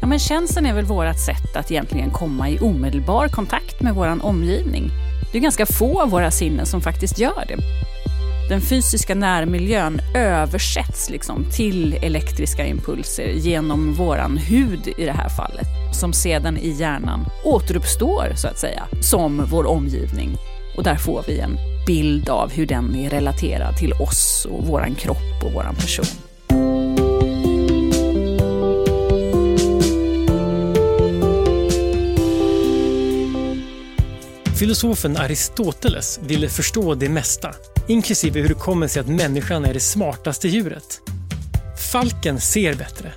Ja, men känslan är väl vårt sätt att egentligen komma i omedelbar kontakt med vår omgivning. Det är ganska få av våra sinnen som faktiskt gör det. Den fysiska närmiljön översätts liksom till elektriska impulser genom våran hud i det här fallet, som sedan i hjärnan återuppstår så att säga, som vår omgivning. Och där får vi en bild av hur den är relaterad till oss och våran kropp och våran person. Filosofen Aristoteles ville förstå det mesta, inklusive hur det kommer sig att människan är det smartaste djuret. Falken ser bättre.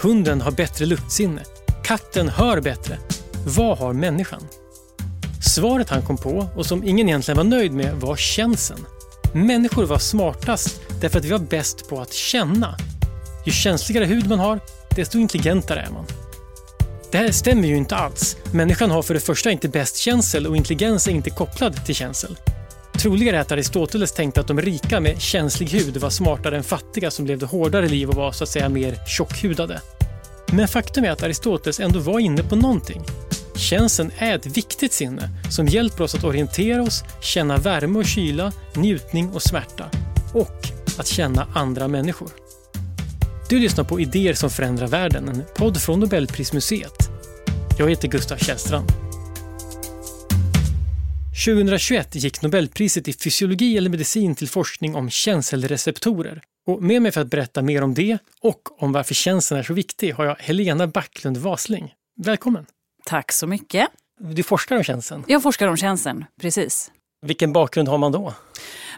Hunden har bättre luktsinne. Katten hör bättre. Vad har människan? Svaret han kom på, och som ingen egentligen var nöjd med, var känseln. Människor var smartast därför att vi var bäst på att känna. Ju känsligare hud man har, desto intelligentare är man. Det här stämmer ju inte alls. Människan har för det första inte bäst känsel och intelligens är inte kopplad till känsel. Troligare är att Aristoteles tänkte att de rika med känslig hud var smartare än fattiga som levde hårdare liv och var så att säga mer tjockhudade. Men faktum är att Aristoteles ändå var inne på någonting. Känseln är ett viktigt sinne som hjälper oss att orientera oss, känna värme och kyla, njutning och smärta. Och att känna andra människor. Du lyssnar på Idéer som förändrar världen, en podd från Nobelprismuseet. Jag heter Gustav Källstrand. 2021 gick Nobelpriset i fysiologi eller medicin till forskning om känselreceptorer. Och med mig för att berätta mer om det och om varför känseln är så viktig har jag Helena Backlund Wasling. Välkommen! Tack så mycket. Du forskar om känseln? Jag forskar om känseln, precis. Vilken bakgrund har man då?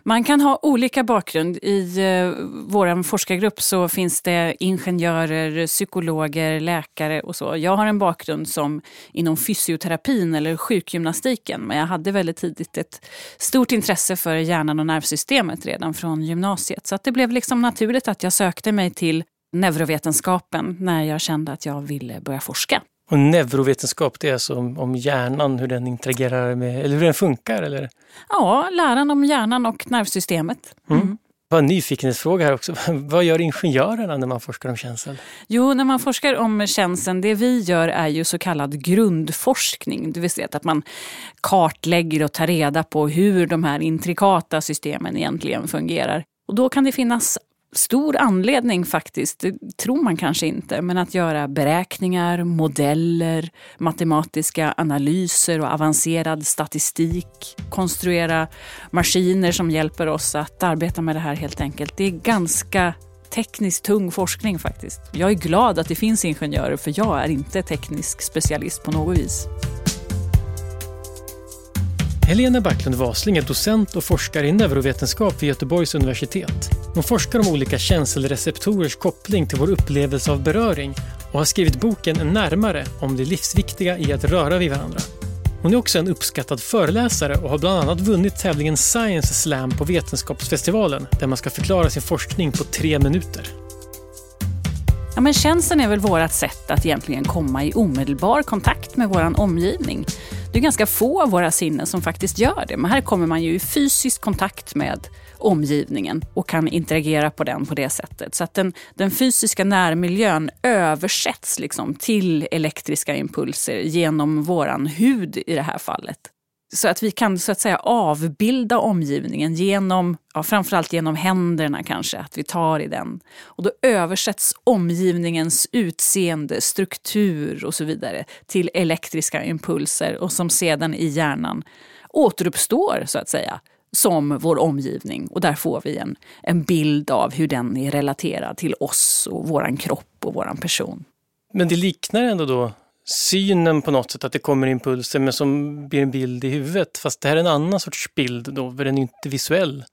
Man kan ha olika bakgrund. I eh, vår forskargrupp så finns det ingenjörer, psykologer, läkare och så. Jag har en bakgrund som inom fysioterapin eller sjukgymnastiken. Men jag hade väldigt tidigt ett stort intresse för hjärnan och nervsystemet redan från gymnasiet. Så att det blev liksom naturligt att jag sökte mig till neurovetenskapen när jag kände att jag ville börja forska. Och neurovetenskap, det är alltså om, om hjärnan, hur den interagerar med, eller hur den funkar? Eller? Ja, läran om hjärnan och nervsystemet. Mm. Mm. Bara en nyfikenhetsfråga här också. Vad gör ingenjörerna när man forskar om känsel? Jo, när man forskar om känseln, det vi gör är ju så kallad grundforskning. Det vill säga att man kartlägger och tar reda på hur de här intrikata systemen egentligen fungerar. Och då kan det finnas stor anledning faktiskt, det tror man kanske inte, men att göra beräkningar, modeller, matematiska analyser och avancerad statistik. Konstruera maskiner som hjälper oss att arbeta med det här helt enkelt. Det är ganska tekniskt tung forskning faktiskt. Jag är glad att det finns ingenjörer för jag är inte teknisk specialist på något vis. Helena Backlund Wasling är docent och forskare i neurovetenskap vid Göteborgs universitet. Hon forskar om olika känselreceptorers koppling till vår upplevelse av beröring och har skrivit boken Närmare om det livsviktiga i att röra vid varandra. Hon är också en uppskattad föreläsare och har bland annat vunnit tävlingen Science Slam på Vetenskapsfestivalen där man ska förklara sin forskning på tre minuter. Ja, men känseln är väl vårt sätt att egentligen komma i omedelbar kontakt med vår omgivning. Det är ganska få av våra sinnen som faktiskt gör det. Men här kommer man ju i fysisk kontakt med omgivningen och kan interagera på den på det sättet. Så att den, den fysiska närmiljön översätts liksom till elektriska impulser genom våran hud i det här fallet. Så att vi kan så att säga avbilda omgivningen genom, ja, framförallt genom händerna kanske, att vi tar i den. Och då översätts omgivningens utseende, struktur och så vidare till elektriska impulser och som sedan i hjärnan återuppstår så att säga som vår omgivning. Och där får vi en, en bild av hur den är relaterad till oss och våran kropp och våran person. Men det liknar ändå då synen på något sätt, att det kommer impulser men som blir en bild i huvudet. Fast det här är en annan sorts bild då, för den är inte visuell.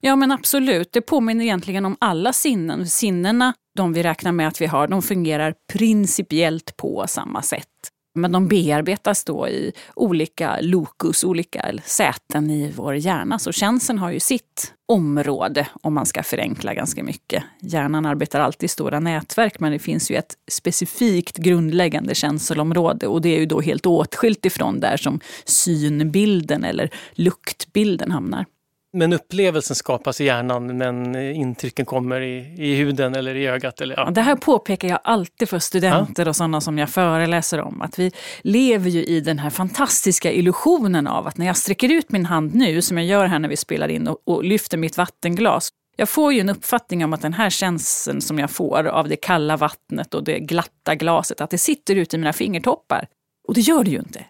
Ja men absolut, det påminner egentligen om alla sinnen. Sinnena, de vi räknar med att vi har, de fungerar principiellt på samma sätt. Men de bearbetas då i olika lokus, olika säten i vår hjärna. Så känseln har ju sitt område om man ska förenkla ganska mycket. Hjärnan arbetar alltid i stora nätverk men det finns ju ett specifikt grundläggande känselområde och det är ju då helt åtskilt ifrån där som synbilden eller luktbilden hamnar. Men upplevelsen skapas i hjärnan men intrycken kommer i, i huden eller i ögat. Eller, ja. Det här påpekar jag alltid för studenter ja. och sådana som jag föreläser om. Att vi lever ju i den här fantastiska illusionen av att när jag sträcker ut min hand nu, som jag gör här när vi spelar in, och, och lyfter mitt vattenglas. Jag får ju en uppfattning om att den här känslan som jag får av det kalla vattnet och det glatta glaset, att det sitter ute i mina fingertoppar. Och det gör det ju inte.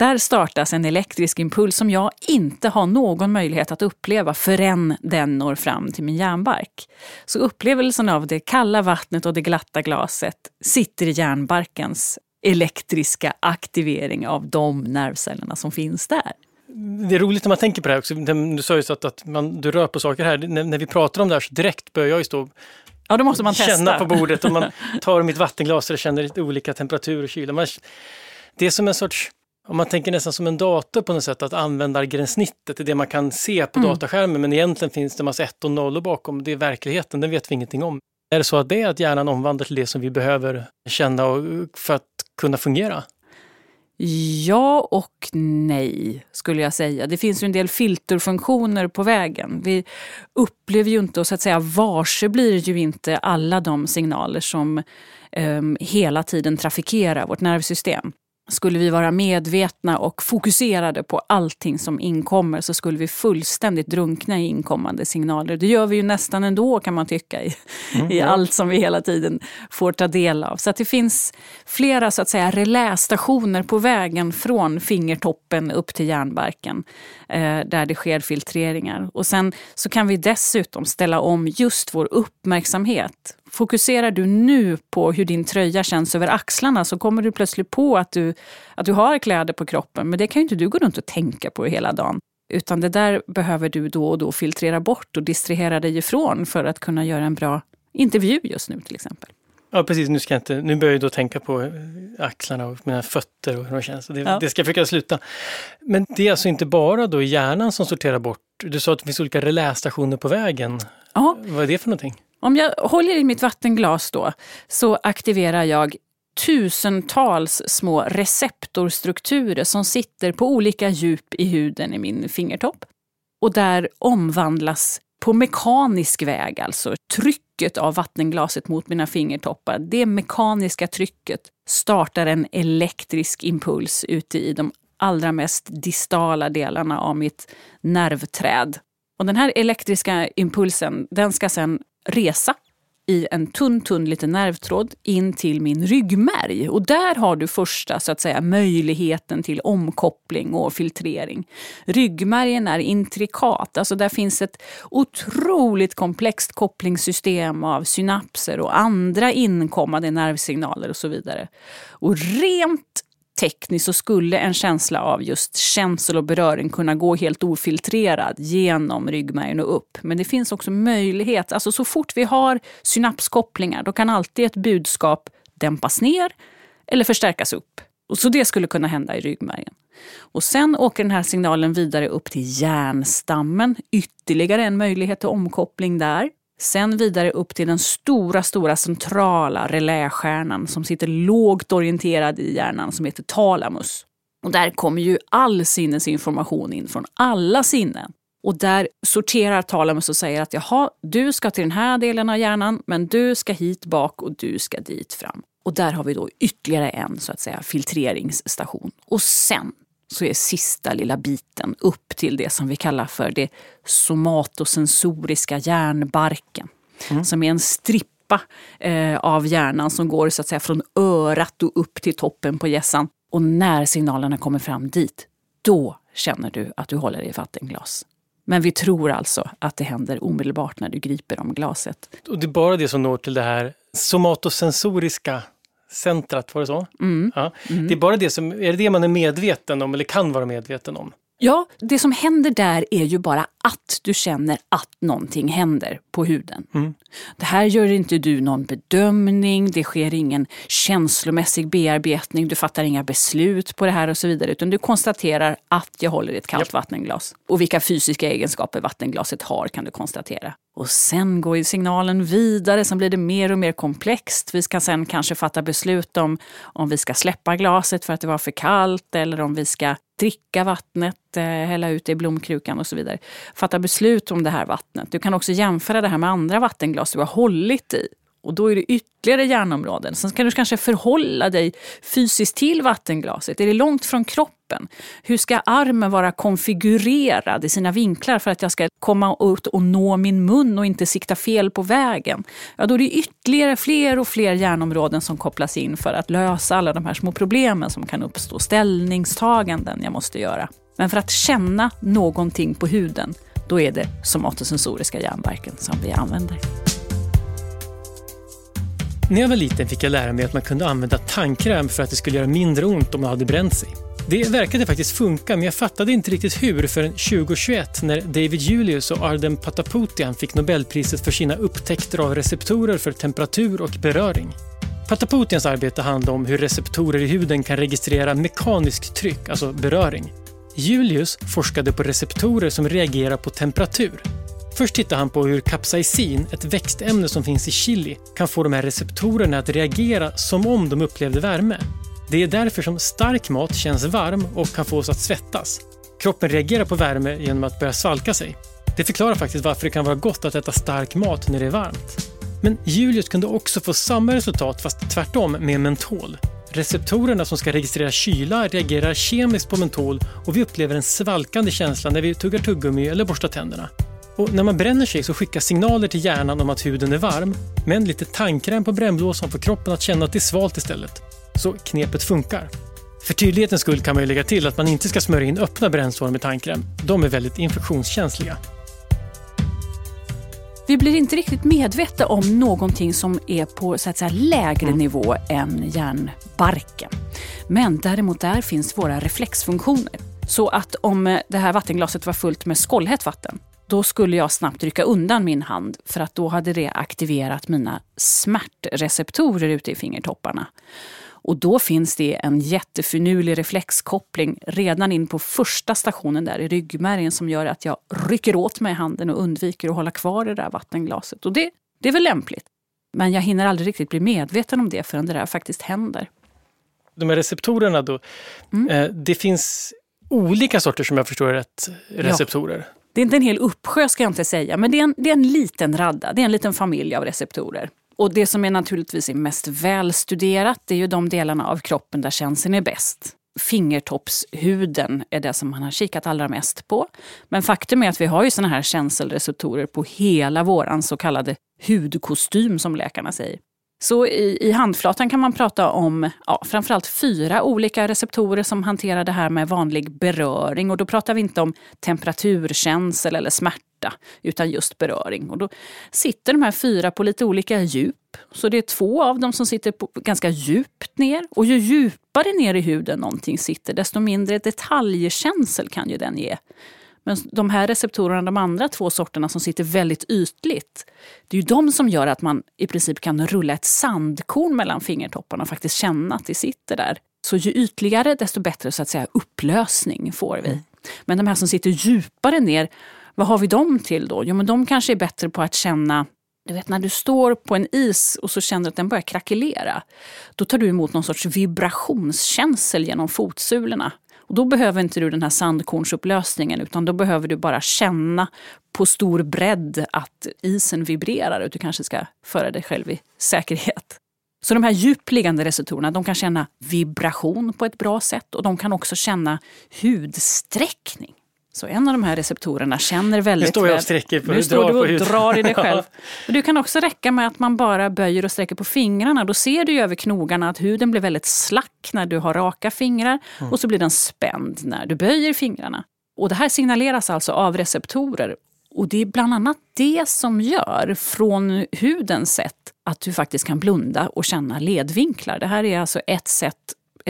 Där startas en elektrisk impuls som jag inte har någon möjlighet att uppleva förrän den når fram till min hjärnbark. Så upplevelsen av det kalla vattnet och det glatta glaset sitter i hjärnbarkens elektriska aktivering av de nervcellerna som finns där. Det är roligt när man tänker på det här också. Du sa ju så att, att man, du rör på saker här. När, när vi pratar om det här så direkt börjar jag ju stå Ja, då måste man känna testa. på bordet och man tar mitt vattenglas och känner lite olika temperatur och kyla. Man, det är som en sorts om man tänker nästan som en dator på något sätt, att användargränssnittet är det man kan se på mm. dataskärmen, men egentligen finns det massa ett och nollor bakom. Det är verkligheten, den vet vi ingenting om. Är det så att det är att hjärnan omvandlar till det som vi behöver känna för att kunna fungera? Ja och nej, skulle jag säga. Det finns ju en del filterfunktioner på vägen. Vi upplever ju inte, och så att säga varse blir ju inte alla de signaler som um, hela tiden trafikerar vårt nervsystem. Skulle vi vara medvetna och fokuserade på allting som inkommer så skulle vi fullständigt drunkna i inkommande signaler. Det gör vi ju nästan ändå kan man tycka i, mm, i allt som vi hela tiden får ta del av. Så det finns flera så att säga relästationer på vägen från fingertoppen upp till hjärnbarken eh, där det sker filtreringar. Och sen så kan vi dessutom ställa om just vår uppmärksamhet Fokuserar du nu på hur din tröja känns över axlarna så kommer du plötsligt på att du, att du har kläder på kroppen. Men det kan ju inte du gå runt och tänka på hela dagen. Utan det där behöver du då och då filtrera bort och distrahera dig ifrån för att kunna göra en bra intervju just nu till exempel. Ja precis, nu, ska jag inte, nu börjar jag då tänka på eh, axlarna och mina fötter och hur de känns. Det, ja. det ska jag försöka sluta. Men det är alltså inte bara då hjärnan som sorterar bort, du sa att det finns olika relästationer på vägen. Ja. Vad är det för någonting? Om jag håller i mitt vattenglas då så aktiverar jag tusentals små receptorstrukturer som sitter på olika djup i huden i min fingertopp. Och där omvandlas på mekanisk väg, alltså trycket av vattenglaset mot mina fingertoppar. Det mekaniska trycket startar en elektrisk impuls ute i de allra mest distala delarna av mitt nervträd. Och den här elektriska impulsen den ska sen resa i en tunn, tunn liten nervtråd in till min ryggmärg. Och där har du första så att säga, möjligheten till omkoppling och filtrering. Ryggmärgen är intrikat, alltså där finns ett otroligt komplext kopplingssystem av synapser och andra inkommande nervsignaler och så vidare. Och rent tekniskt så skulle en känsla av just känsel och beröring kunna gå helt ofiltrerad genom ryggmärgen och upp. Men det finns också möjlighet, alltså så fort vi har synapskopplingar då kan alltid ett budskap dämpas ner eller förstärkas upp. Och så det skulle kunna hända i ryggmärgen. Och sen åker den här signalen vidare upp till hjärnstammen. Ytterligare en möjlighet till omkoppling där. Sen vidare upp till den stora, stora centrala relästjärnan som sitter lågt orienterad i hjärnan som heter talamus. Och där kommer ju all sinnesinformation in från alla sinnen. Och där sorterar talamus och säger att jaha, du ska till den här delen av hjärnan, men du ska hit bak och du ska dit fram. Och där har vi då ytterligare en så att säga filtreringsstation. Och sen så är sista lilla biten upp till det som vi kallar för det somatosensoriska hjärnbarken. Mm. Som är en strippa eh, av hjärnan som går så att säga från örat och upp till toppen på hjässan. Och när signalerna kommer fram dit, då känner du att du håller i vattenglas. Men vi tror alltså att det händer omedelbart när du griper om glaset. Och det är bara det som når till det här somatosensoriska centrat, var det så? Mm. Ja. Mm. Det är bara det som, är det det man är medveten om eller kan vara medveten om? Ja, det som händer där är ju bara att du känner att någonting händer på huden. Mm. Det här gör inte du någon bedömning, det sker ingen känslomässig bearbetning, du fattar inga beslut på det här och så vidare. Utan du konstaterar att jag håller i ett kallt yep. vattenglas. Och vilka fysiska egenskaper vattenglaset har kan du konstatera. Och sen går ju signalen vidare, sen blir det mer och mer komplext. Vi ska sen kanske fatta beslut om om vi ska släppa glaset för att det var för kallt eller om vi ska dricka vattnet, eh, hälla ut det i blomkrukan och så vidare. Fatta beslut om det här vattnet. Du kan också jämföra det här med andra vattenglas du har hållit i. Och då är det ytterligare hjärnområden. Sen kan du kanske förhålla dig fysiskt till vattenglaset. Är det långt från kroppen? Hur ska armen vara konfigurerad i sina vinklar för att jag ska komma ut och nå min mun och inte sikta fel på vägen? Ja, då är det ytterligare fler och fler hjärnområden som kopplas in för att lösa alla de här små problemen som kan uppstå. Ställningstaganden jag måste göra. Men för att känna någonting på huden, då är det somatosensoriska hjärnverken som vi använder. När jag var liten fick jag lära mig att man kunde använda tandkräm för att det skulle göra mindre ont om man hade bränt sig. Det verkade faktiskt funka, men jag fattade inte riktigt hur förrän 2021 när David Julius och Arden Pataputian fick Nobelpriset för sina upptäckter av receptorer för temperatur och beröring. Pataputians arbete handlade om hur receptorer i huden kan registrera mekaniskt tryck, alltså beröring. Julius forskade på receptorer som reagerar på temperatur. Först tittar han på hur kapsaicin, ett växtämne som finns i chili, kan få de här receptorerna att reagera som om de upplevde värme. Det är därför som stark mat känns varm och kan få oss att svettas. Kroppen reagerar på värme genom att börja svalka sig. Det förklarar faktiskt varför det kan vara gott att äta stark mat när det är varmt. Men Julius kunde också få samma resultat fast tvärtom med mentol. Receptorerna som ska registrera kyla reagerar kemiskt på mentol och vi upplever en svalkande känsla när vi tuggar tuggummi eller borstar tänderna. Och när man bränner sig så skickas signaler till hjärnan om att huden är varm, men lite tandkräm på brännblåsan får kroppen att känna att det är svalt istället. Så knepet funkar. För tydlighetens skull kan man ju lägga till att man inte ska smörja in öppna brännsår med tandkräm. De är väldigt infektionskänsliga. Vi blir inte riktigt medvetna om någonting som är på så att säga, lägre mm. nivå än hjärnbarken. Men däremot där finns våra reflexfunktioner. Så att om det här vattenglaset var fullt med skållhett vatten då skulle jag snabbt rycka undan min hand för att då hade det aktiverat mina smärtreceptorer ute i fingertopparna. Och då finns det en jättefinurlig reflexkoppling redan in på första stationen där i ryggmärgen som gör att jag rycker åt mig handen och undviker att hålla kvar det där vattenglaset. Och det, det är väl lämpligt. Men jag hinner aldrig riktigt bli medveten om det förrän det där faktiskt händer. De här receptorerna då, mm. eh, det finns olika sorter som jag förstår rätt receptorer? Ja. Det är inte en hel uppsjö ska jag inte säga, men det är en, det är en liten radda. Det är en liten familj av receptorer. Och det som är naturligtvis är mest välstuderat det är ju de delarna av kroppen där känseln är bäst. Fingertoppshuden är det som man har kikat allra mest på. Men faktum är att vi har ju såna här känselreceptorer på hela våran så kallade hudkostym som läkarna säger. Så i, i handflatan kan man prata om ja, framförallt fyra olika receptorer som hanterar det här med vanlig beröring. Och då pratar vi inte om temperaturkänsel eller smärta, utan just beröring. Och då sitter de här fyra på lite olika djup. Så det är två av dem som sitter på, ganska djupt ner. Och ju djupare ner i huden någonting sitter, desto mindre detaljkänsel kan ju den ge. Men de här receptorerna, de andra två sorterna som sitter väldigt ytligt, det är ju de som gör att man i princip kan rulla ett sandkorn mellan fingertopparna och faktiskt känna att det sitter där. Så ju ytligare, desto bättre så att säga upplösning får vi. Mm. Men de här som sitter djupare ner, vad har vi dem till då? Jo, men de kanske är bättre på att känna du vet när du står på en is och så känner du att den börjar krackelera. Då tar du emot någon sorts vibrationskänsel genom fotsulorna. Och då behöver inte du den här sandkornsupplösningen utan då behöver du bara känna på stor bredd att isen vibrerar och du kanske ska föra dig själv i säkerhet. Så de här djupliggande receptorerna de kan känna vibration på ett bra sätt och de kan också känna hudsträckning. Så en av de här receptorerna känner väldigt väl... Nu står jag och sträcker på, nu står du och drar i dig själv. Men det kan också räcka med att man bara böjer och sträcker på fingrarna. Då ser du över knogarna att huden blir väldigt slack när du har raka fingrar mm. och så blir den spänd när du böjer fingrarna. Och det här signaleras alltså av receptorer. Och det är bland annat det som gör, från hudens sätt, att du faktiskt kan blunda och känna ledvinklar. Det här är alltså ett sätt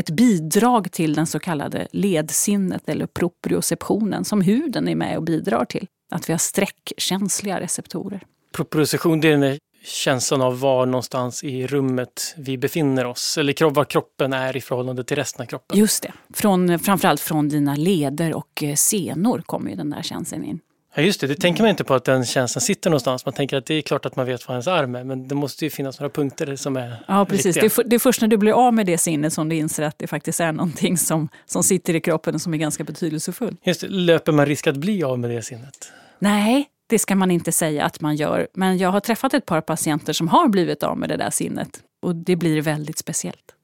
ett bidrag till den så kallade ledsinnet eller proprioceptionen som huden är med och bidrar till. Att vi har sträckkänsliga receptorer. Proprioception, det är den känslan av var någonstans i rummet vi befinner oss. Eller var kroppen är i förhållande till resten av kroppen. Just det. Från, framförallt från dina leder och eh, senor kommer ju den där känslan in. Ja just det, det tänker man inte på att den känslan sitter någonstans. Man tänker att det är klart att man vet var ens arm är men det måste ju finnas några punkter som är Ja precis, det är, det är, först när du blir av med det sinnet som du inser att det faktiskt är någonting som, som sitter i kroppen och som är ganska betydelsefullt. Just det, löper man risk att bli av med det sinnet? Nej, det ska man inte säga att man gör. Men jag har träffat ett par patienter som har blivit av med det där sinnet. Och det blir väldigt speciellt.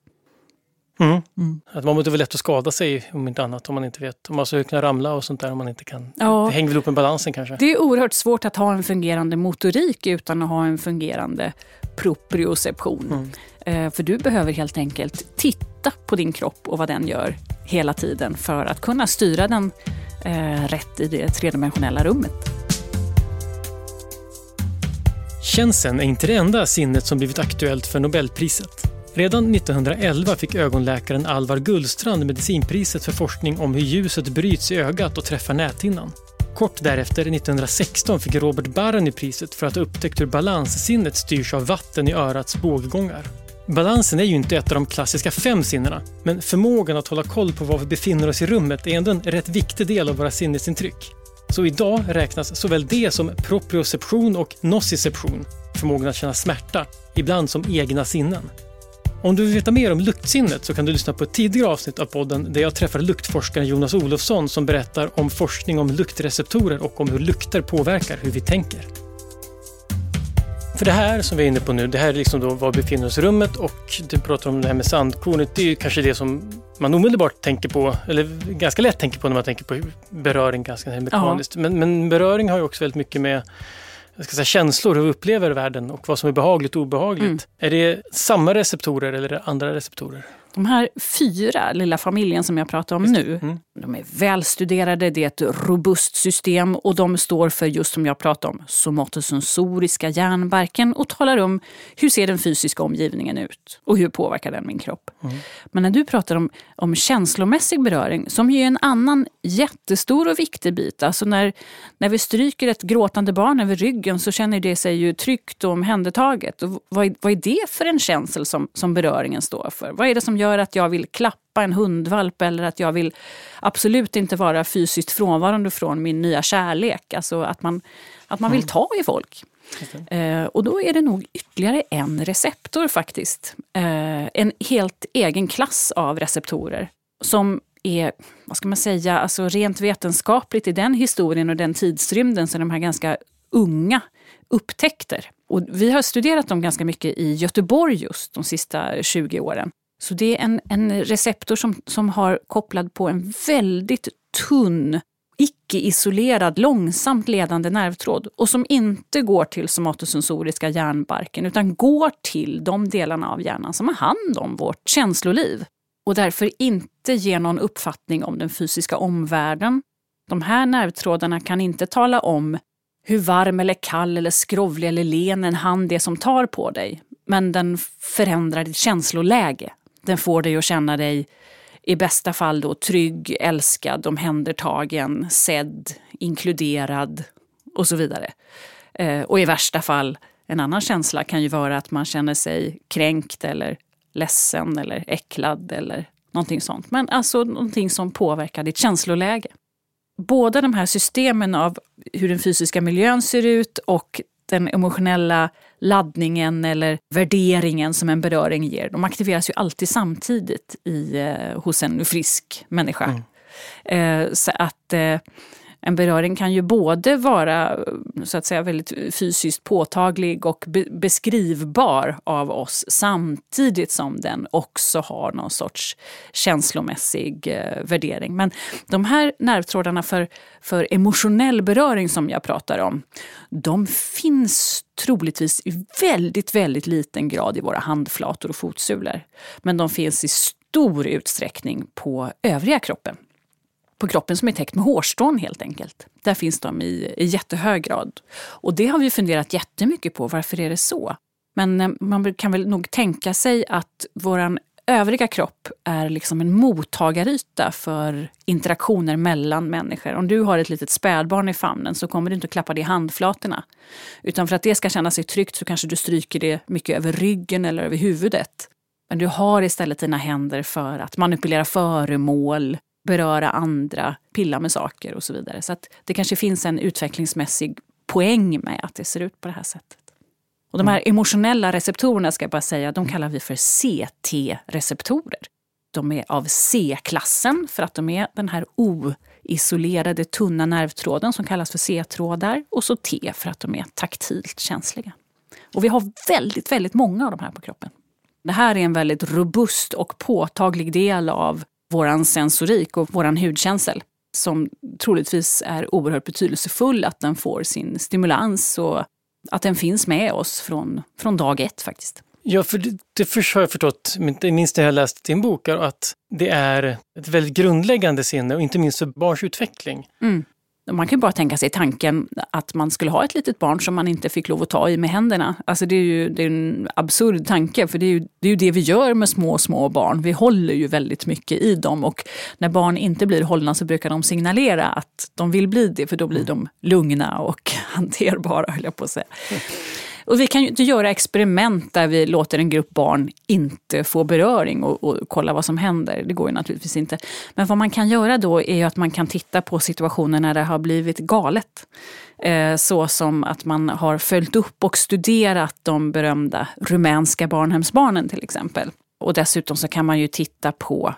Mm. Mm. Att man måste väl lätt att skada sig om inte annat om man inte vet. Om man skulle kunna ramla och sånt där om man inte kan. Ja. Det hänger väl ihop med balansen kanske. Det är oerhört svårt att ha en fungerande motorik utan att ha en fungerande proprioception. Mm. Eh, för du behöver helt enkelt titta på din kropp och vad den gör hela tiden för att kunna styra den eh, rätt i det tredimensionella rummet. Känseln är inte det enda sinnet som blivit aktuellt för Nobelpriset. Redan 1911 fick ögonläkaren Alvar Gullstrand medicinpriset för forskning om hur ljuset bryts i ögat och träffar näthinnan. Kort därefter, 1916, fick Robert Barany priset för att ha upptäckt hur balanssinnet styrs av vatten i örats båggångar. Balansen är ju inte ett av de klassiska fem sinnena, men förmågan att hålla koll på var vi befinner oss i rummet är ändå en rätt viktig del av våra sinnesintryck. Så idag räknas såväl det som proprioception och nociception, förmågan att känna smärta, ibland som egna sinnen. Om du vill veta mer om luktsinnet så kan du lyssna på ett tidigare avsnitt av podden där jag träffar luktforskaren Jonas Olofsson som berättar om forskning om luktreceptorer och om hur lukter påverkar hur vi tänker. För det här som vi är inne på nu, det här är liksom då var vi befinner oss i rummet och du pratar om det här med sandkornet. Det är kanske det som man omedelbart tänker på, eller ganska lätt tänker på när man tänker på beröring ganska mekaniskt. Men, men beröring har ju också väldigt mycket med jag ska säga, känslor, hur vi upplever världen och vad som är behagligt och obehagligt. Mm. Är det samma receptorer eller är det andra receptorer? De här fyra, lilla familjen som jag pratar om nu, mm. De är välstuderade, det är ett robust system och de står för just som jag pratar om, somatosensoriska hjärnbarken och talar om hur ser den fysiska omgivningen ut och hur påverkar den min kropp. Mm. Men när du pratar om, om känslomässig beröring, som ju är en annan jättestor och viktig bit, alltså när, när vi stryker ett gråtande barn över ryggen så känner det sig ju tryggt och omhändertaget. Och vad, vad är det för en känsel som, som beröringen står för? Vad är det som gör att jag vill klappa en hundvalp eller att jag vill absolut inte vara fysiskt frånvarande från min nya kärlek. Alltså att man, att man vill mm. ta i folk. Eh, och då är det nog ytterligare en receptor faktiskt. Eh, en helt egen klass av receptorer som är, vad ska man säga, alltså rent vetenskapligt i den historien och den tidsrymden så är de här ganska unga upptäckter. Och vi har studerat dem ganska mycket i Göteborg just de sista 20 åren. Så det är en, en receptor som, som har kopplad på en väldigt tunn icke-isolerad, långsamt ledande nervtråd och som inte går till somatosensoriska hjärnbarken utan går till de delarna av hjärnan som har hand om vårt känsloliv och därför inte ger någon uppfattning om den fysiska omvärlden. De här nervtrådarna kan inte tala om hur varm eller kall eller skrovlig eller len en hand är som tar på dig. Men den förändrar ditt känsloläge den får dig att känna dig i bästa fall då trygg, älskad, omhändertagen, sedd, inkluderad och så vidare. Eh, och i värsta fall, en annan känsla kan ju vara att man känner sig kränkt eller ledsen eller äcklad eller någonting sånt. Men alltså någonting som påverkar ditt känsloläge. Båda de här systemen av hur den fysiska miljön ser ut och den emotionella laddningen eller värderingen som en beröring ger, de aktiveras ju alltid samtidigt i, eh, hos en frisk människa. Mm. Eh, så att eh, en beröring kan ju både vara så att säga väldigt fysiskt påtaglig och be beskrivbar av oss samtidigt som den också har någon sorts känslomässig eh, värdering. Men de här nervtrådarna för, för emotionell beröring som jag pratar om, de finns troligtvis i väldigt, väldigt liten grad i våra handflator och fotsulor. Men de finns i stor utsträckning på övriga kroppen på kroppen som är täckt med hårstrån helt enkelt. Där finns de i, i jättehög grad. Och det har vi funderat jättemycket på, varför är det så? Men eh, man kan väl nog tänka sig att vår övriga kropp är liksom en mottagaryta för interaktioner mellan människor. Om du har ett litet spädbarn i famnen så kommer du inte att klappa det i handflatorna. Utan för att det ska känna sig tryggt så kanske du stryker det mycket över ryggen eller över huvudet. Men du har istället dina händer för att manipulera föremål, beröra andra, pilla med saker och så vidare. Så att det kanske finns en utvecklingsmässig poäng med att det ser ut på det här sättet. Och de här mm. emotionella receptorerna ska jag bara säga, de kallar vi för CT-receptorer. De är av C-klassen för att de är den här oisolerade tunna nervtråden som kallas för C-trådar och så T för att de är taktilt känsliga. Och vi har väldigt, väldigt många av de här på kroppen. Det här är en väldigt robust och påtaglig del av vår sensorik och vår hudkänsel som troligtvis är oerhört betydelsefull att den får sin stimulans och att den finns med oss från, från dag ett faktiskt. Ja, för det, det har jag förstått, inte minst när jag läst din bok, att det är ett väldigt grundläggande sinne och inte minst för barns utveckling. Mm. Man kan bara tänka sig tanken att man skulle ha ett litet barn som man inte fick lov att ta i med händerna. Alltså det är ju det är en absurd tanke, för det är, ju, det är ju det vi gör med små, små barn. Vi håller ju väldigt mycket i dem och när barn inte blir hållna så brukar de signalera att de vill bli det, för då blir de lugna och hanterbara, höll jag på att säga. Och vi kan ju inte göra experiment där vi låter en grupp barn inte få beröring och, och, kolla vad som händer. Det går ju naturligtvis inte. Men vad man kan göra då är att man kan titta på situationer när det har blivit galet. Eh, så som att man har följt upp och studerat de berömda rumänska barnhemsbarnen till exempel. Och dessutom så kan man ju titta på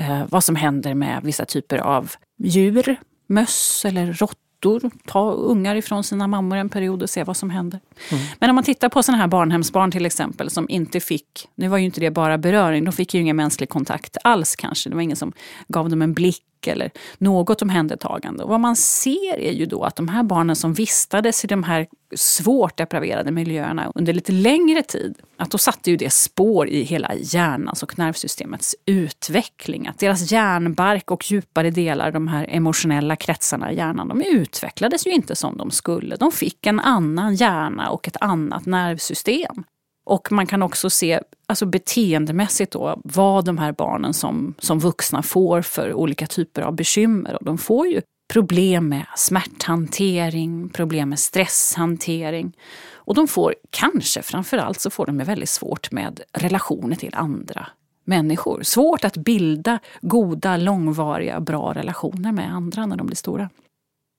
eh, vad som händer med vissa typer av djur, möss eller råttor, ta ungar ifrån sina mammor en period och se vad som händer. Mm. Men om man tittar på sådana här barnhemsbarn till exempel som inte fick, nu var ju inte det bara beröring, de fick ju ingen mänsklig kontakt alls kanske. Det var ingen som gav dem en blick eller något omhändertagande. Och vad man ser är ju då att de här barnen som vistades i de här svårt depraverade miljöerna under lite längre tid, att då satte ju det spår i hela hjärnans och nervsystemets utveckling. Att deras hjärnbark och djupare delar, de här emotionella kretsarna i hjärnan, de utvecklades ju inte som de skulle. De fick en annan hjärna och ett annat nervsystem. Och man kan också se alltså beteendemässigt då, vad de här barnen som, som vuxna får för olika typer av bekymmer. Och de får ju problem med smärthantering, problem med stresshantering. Och de får, kanske framförallt, så får de det väldigt svårt med relationer till andra människor. Svårt att bilda goda, långvariga, bra relationer med andra när de blir stora.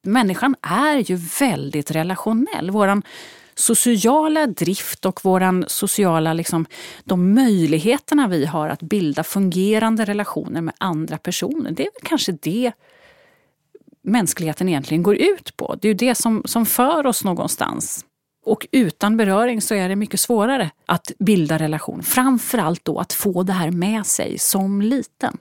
Människan är ju väldigt relationell. Våran sociala drift och våran sociala, liksom, de möjligheterna vi har att bilda fungerande relationer med andra personer. Det är väl kanske det mänskligheten egentligen går ut på. Det är ju det som, som för oss någonstans. Och utan beröring så är det mycket svårare att bilda relation. Framförallt då att få det här med sig som liten.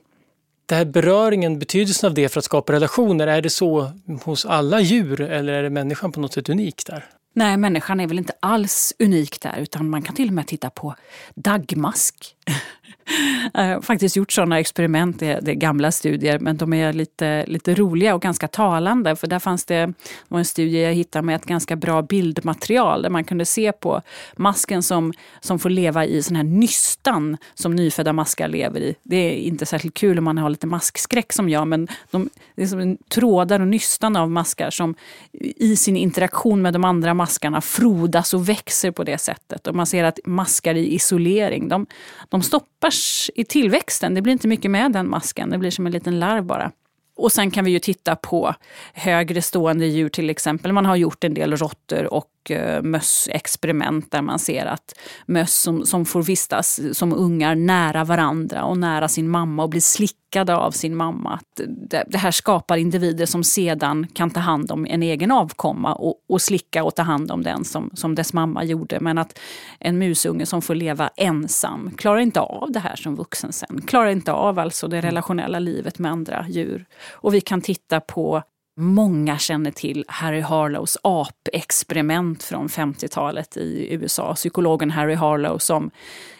Det här beröringen, betydelsen av det för att skapa relationer, är det så hos alla djur eller är det människan på något sätt unik där? Nej, människan är väl inte alls unik där utan man kan till och med titta på dagmask. Jag har faktiskt gjort sådana experiment, det är, gamla studier, men de är lite, lite roliga och ganska talande. För där fanns det, det var en studie jag hittade med ett ganska bra bildmaterial där man kunde se på masken som, som får leva i sån här nystan som nyfödda maskar lever i. Det är inte särskilt kul om man har lite maskskräck som jag, men de, det är som en trådar och nystan av maskar som i sin interaktion med de andra maskarna frodas och växer på det sättet. Och man ser att maskar i isolering, de, de de stoppas i tillväxten. Det blir inte mycket med den masken, det blir som en liten larv bara. Och sen kan vi ju titta på högre stående djur till exempel. Man har gjort en del råttor och eh, mössexperiment där man ser att möss som, som får vistas som ungar nära varandra och nära sin mamma och blir slickade av sin mamma. Det, det här skapar individer som sedan kan ta hand om en egen avkomma och, och slicka och ta hand om den som, som dess mamma gjorde. Men att en musunge som får leva ensam klarar inte av det här som vuxen sen. Klarar inte av alltså det relationella livet med andra djur. Och vi kan titta på Många känner till Harry Harlows apexperiment från 50-talet i USA. Psykologen Harry Harlow som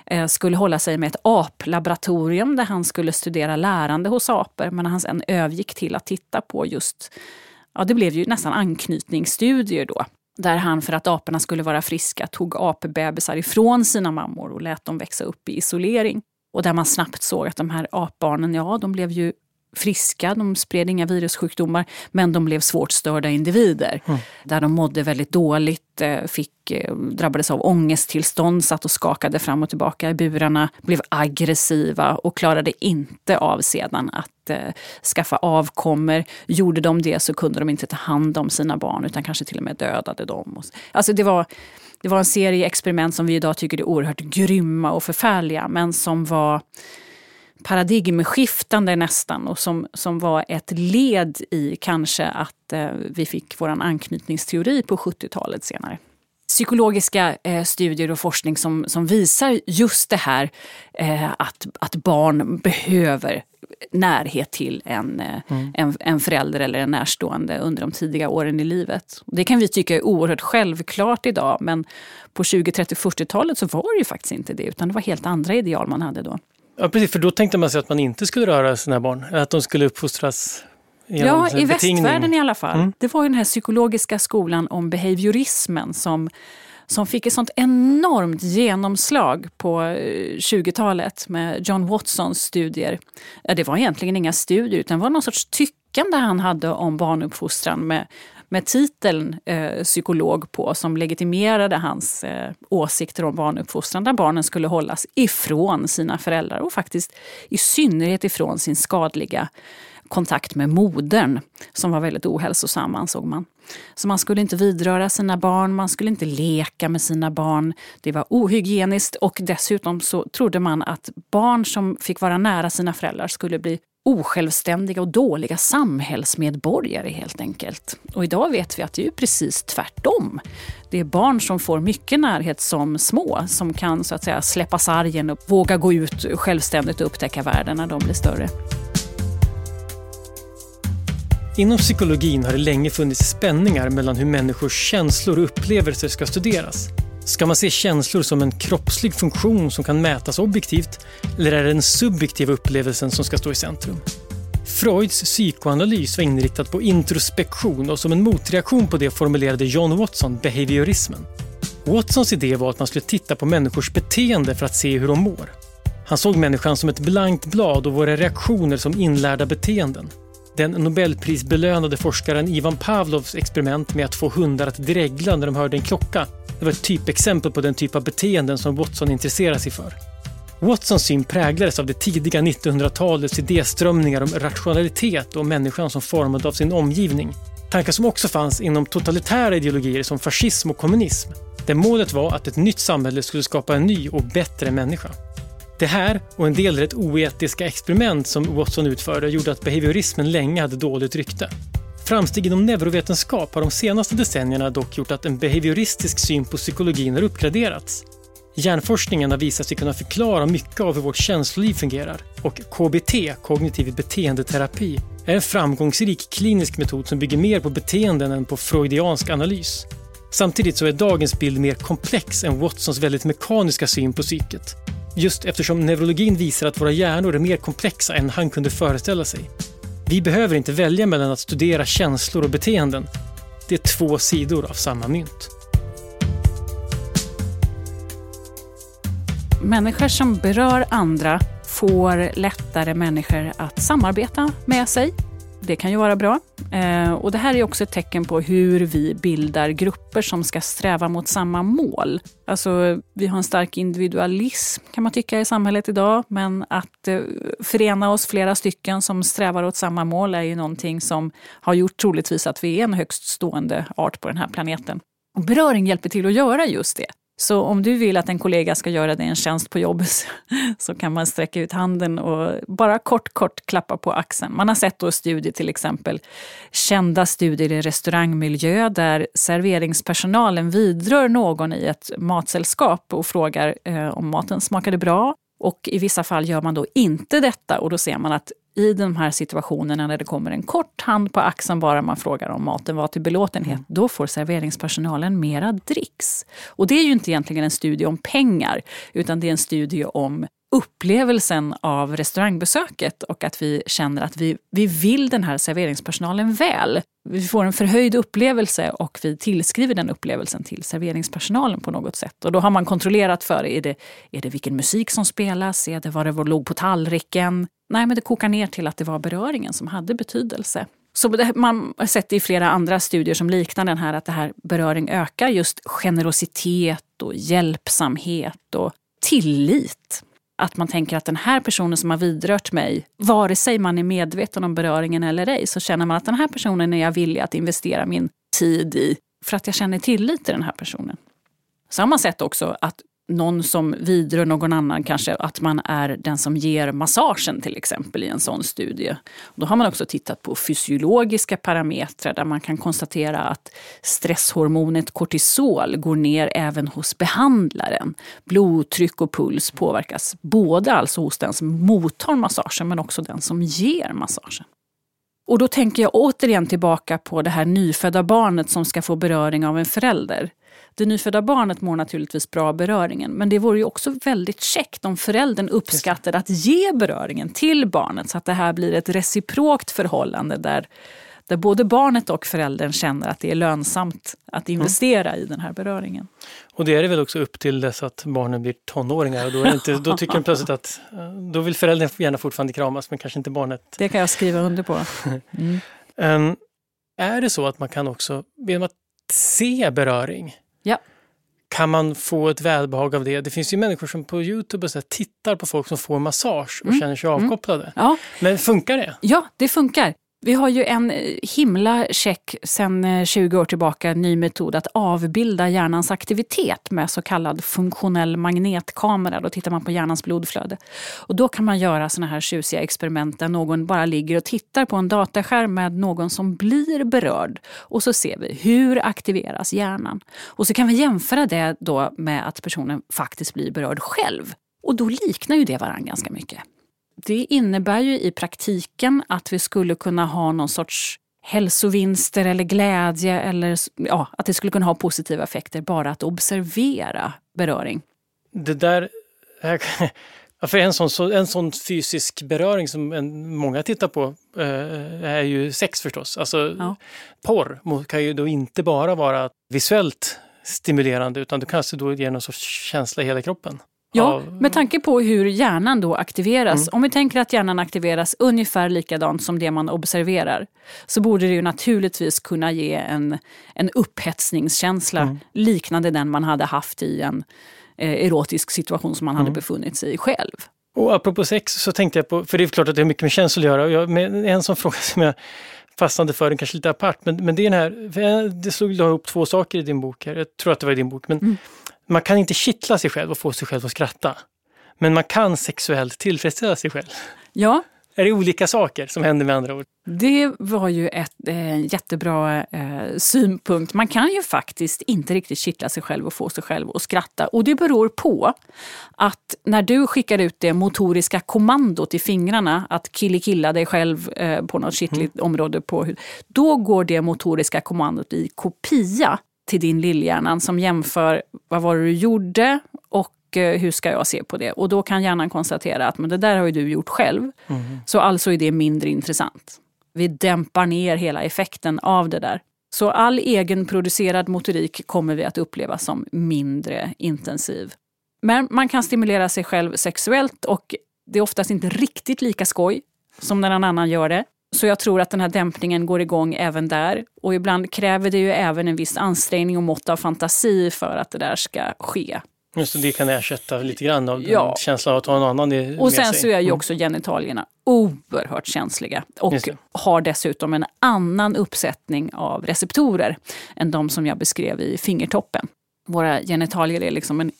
eh, skulle hålla sig med ett aplaboratorium där han skulle studera lärande hos apor men han sen övergick till att titta på just, ja det blev ju nästan anknytningsstudier då. Där han för att aporna skulle vara friska tog apbebisar ifrån sina mammor och lät dem växa upp i isolering. Och där man snabbt såg att de här apbarnen, ja de blev ju friska, de spred inga virussjukdomar, men de blev svårt störda individer. Mm. Där de mådde väldigt dåligt, eh, fick, eh, drabbades av ångesttillstånd, satt och skakade fram och tillbaka i burarna, blev aggressiva och klarade inte av sedan att eh, skaffa avkommor. Gjorde de det så kunde de inte ta hand om sina barn utan kanske till och med dödade dem. Alltså det var det var en serie experiment som vi idag tycker är oerhört grymma och förfärliga men som var paradigmskiftande nästan och som, som var ett led i kanske att eh, vi fick vår anknytningsteori på 70-talet senare. Psykologiska eh, studier och forskning som, som visar just det här eh, att, att barn behöver närhet till en, eh, mm. en, en förälder eller en närstående under de tidiga åren i livet. Det kan vi tycka är oerhört självklart idag men på 20, 30, 40-talet så var det ju faktiskt inte det utan det var helt andra ideal man hade då. Ja, precis, för då tänkte man sig att man inte skulle röra sina barn, att de skulle uppfostras Ja, i västvärlden i alla fall. Mm. Det var ju den här psykologiska skolan om behaviorismen som, som fick ett sånt enormt genomslag på 20-talet eh, med John Watsons studier. Ja, det var egentligen inga studier utan det var någon sorts tyckande han hade om barnuppfostran med med titeln eh, psykolog på som legitimerade hans eh, åsikter om barnuppfostran där barnen skulle hållas ifrån sina föräldrar och faktiskt i synnerhet ifrån sin skadliga kontakt med modern som var väldigt ohälsosam ansåg man. Så man skulle inte vidröra sina barn, man skulle inte leka med sina barn. Det var ohygieniskt och dessutom så trodde man att barn som fick vara nära sina föräldrar skulle bli osjälvständiga och dåliga samhällsmedborgare helt enkelt. Och idag vet vi att det är precis tvärtom. Det är barn som får mycket närhet som små, som kan så att säga släppa sargen och våga gå ut självständigt och upptäcka världen när de blir större. Inom psykologin har det länge funnits spänningar mellan hur människors känslor och upplevelser ska studeras. Ska man se känslor som en kroppslig funktion som kan mätas objektivt eller är det den subjektiva upplevelsen som ska stå i centrum? Freuds psykoanalys var inriktad på introspektion och som en motreaktion på det formulerade John Watson behaviorismen. Watsons idé var att man skulle titta på människors beteende för att se hur de mår. Han såg människan som ett blankt blad och våra reaktioner som inlärda beteenden. Den nobelprisbelönade forskaren Ivan Pavlovs experiment med att få hundar att dregla när de hörde en klocka det var ett typexempel på den typ av beteenden som Watson intresserar sig för. Watsons syn präglades av det tidiga 1900-talets idéströmningar om rationalitet och människan som formad av sin omgivning. Tankar som också fanns inom totalitära ideologier som fascism och kommunism. Där målet var att ett nytt samhälle skulle skapa en ny och bättre människa. Det här och en del rätt oetiska experiment som Watson utförde gjorde att behaviorismen länge hade dåligt rykte. Framsteg inom neurovetenskap har de senaste decennierna dock gjort att en behavioristisk syn på psykologin har uppgraderats. Hjärnforskningen har visat sig kunna förklara mycket av hur vårt känsloliv fungerar och KBT, kognitiv beteendeterapi, är en framgångsrik klinisk metod som bygger mer på beteenden än på freudiansk analys. Samtidigt så är dagens bild mer komplex än Watsons väldigt mekaniska syn på psyket. Just eftersom neurologin visar att våra hjärnor är mer komplexa än han kunde föreställa sig. Vi behöver inte välja mellan att studera känslor och beteenden. Det är två sidor av samma mynt. Människor som berör andra får lättare människor att samarbeta med sig det kan ju vara bra. Eh, och det här är också ett tecken på hur vi bildar grupper som ska sträva mot samma mål. Alltså, vi har en stark individualism kan man tycka i samhället idag, men att eh, förena oss flera stycken som strävar åt samma mål är ju någonting som har gjort troligtvis att vi är en högst stående art på den här planeten. Och beröring hjälper till att göra just det. Så om du vill att en kollega ska göra dig en tjänst på jobbet så kan man sträcka ut handen och bara kort, kort klappa på axeln. Man har sett då studier till exempel, kända studier i restaurangmiljö där serveringspersonalen vidrör någon i ett matsällskap och frågar eh, om maten smakade bra. Och i vissa fall gör man då inte detta och då ser man att i de här situationerna när det kommer en kort hand på axeln bara man frågar om maten var till belåtenhet, mm. då får serveringspersonalen mera dricks. Och det är ju inte egentligen en studie om pengar, utan det är en studie om upplevelsen av restaurangbesöket och att vi känner att vi, vi vill den här serveringspersonalen väl. Vi får en förhöjd upplevelse och vi tillskriver den upplevelsen till serveringspersonalen på något sätt. Och då har man kontrollerat för, är det, är det vilken musik som spelas? Är det vad det låg på tallriken? Nej, men det kokar ner till att det var beröringen som hade betydelse. Så det, man har sett i flera andra studier som liknar den här att det här beröring ökar just generositet och hjälpsamhet och tillit. Att man tänker att den här personen som har vidrört mig, vare sig man är medveten om beröringen eller ej, så känner man att den här personen är jag villig att investera min tid i för att jag känner tillit till den här personen. Så har man sett också att någon som vidrör någon annan, kanske att man är den som ger massagen till exempel i en sån studie. Då har man också tittat på fysiologiska parametrar där man kan konstatera att stresshormonet kortisol går ner även hos behandlaren. Blodtryck och puls påverkas både alltså hos den som mottar massagen men också den som ger massagen. Och då tänker jag återigen tillbaka på det här nyfödda barnet som ska få beröring av en förälder. Det nyfödda barnet mår naturligtvis bra av beröringen men det vore ju också väldigt käckt om föräldern uppskattade att ge beröringen till barnet så att det här blir ett reciprokt förhållande där, där både barnet och föräldern känner att det är lönsamt att mm. investera mm. i den här beröringen. Och det är det väl också upp till dess att barnen blir tonåringar och då, inte, då tycker de plötsligt att då vill föräldern gärna fortfarande kramas men kanske inte barnet. Det kan jag skriva under på. Mm. um, är det så att man kan också, genom att se beröring, Ja. Kan man få ett välbehag av det? Det finns ju människor som på Youtube så tittar på folk som får massage och mm. känner sig mm. avkopplade. Ja. Men funkar det? Ja, det funkar. Vi har ju en eh, himla check sedan 20 eh, år tillbaka, en ny metod att avbilda hjärnans aktivitet med så kallad funktionell magnetkamera. Då tittar man på hjärnans blodflöde. Och då kan man göra såna här tjusiga experiment där någon bara ligger och tittar på en dataskärm med någon som blir berörd. Och så ser vi hur aktiveras hjärnan. Och så kan vi jämföra det då med att personen faktiskt blir berörd själv. Och då liknar ju det varandra ganska mycket. Det innebär ju i praktiken att vi skulle kunna ha någon sorts hälsovinster eller glädje eller ja, att det skulle kunna ha positiva effekter bara att observera beröring. Det där... För en sån, en sån fysisk beröring som en, många tittar på eh, är ju sex förstås. Alltså, ja. Porr kan ju då inte bara vara visuellt stimulerande utan det kanske då ger någon sorts känsla i hela kroppen. Ja, med tanke på hur hjärnan då aktiveras. Mm. Om vi tänker att hjärnan aktiveras ungefär likadant som det man observerar så borde det ju naturligtvis kunna ge en, en upphetsningskänsla mm. liknande den man hade haft i en eh, erotisk situation som man mm. hade befunnit sig i själv. Och apropå sex så tänkte jag på, för det är klart att det har mycket med känslor att göra. Jag, med en sån fråga som jag fastnade för, den kanske lite apart, men, men det är den här, det slog ihop två saker i din bok här. Jag tror att det var i din bok. Men mm man kan inte kittla sig själv och få sig själv att skratta. Men man kan sexuellt tillfredsställa sig själv. Ja. Är det olika saker som händer med andra ord? Det var ju ett eh, jättebra eh, synpunkt. Man kan ju faktiskt inte riktigt kittla sig själv och få sig själv att skratta. Och det beror på att när du skickar ut det motoriska kommandot i fingrarna att killikilla dig själv eh, på något kittligt mm. område på då går det motoriska kommandot i kopia till din lillhjärnan som jämför vad var det du gjorde och eh, hur ska jag se på det? Och då kan hjärnan konstatera att men det där har ju du gjort själv. Mm. Så alltså är det mindre intressant. Vi dämpar ner hela effekten av det där. Så all egenproducerad motorik kommer vi att uppleva som mindre intensiv. Men man kan stimulera sig själv sexuellt och det är oftast inte riktigt lika skoj som när någon annan gör det. Så jag tror att den här dämpningen går igång även där. Och ibland kräver det ju även en viss ansträngning och mått av fantasi för att det där ska ske. Just det, kan ersätta lite grann av ja. känslan av att ha någon annan Och sen sig. så är ju mm. också genitalierna oerhört känsliga och har dessutom en annan uppsättning av receptorer än de som jag beskrev i fingertoppen. Våra genitalier är liksom en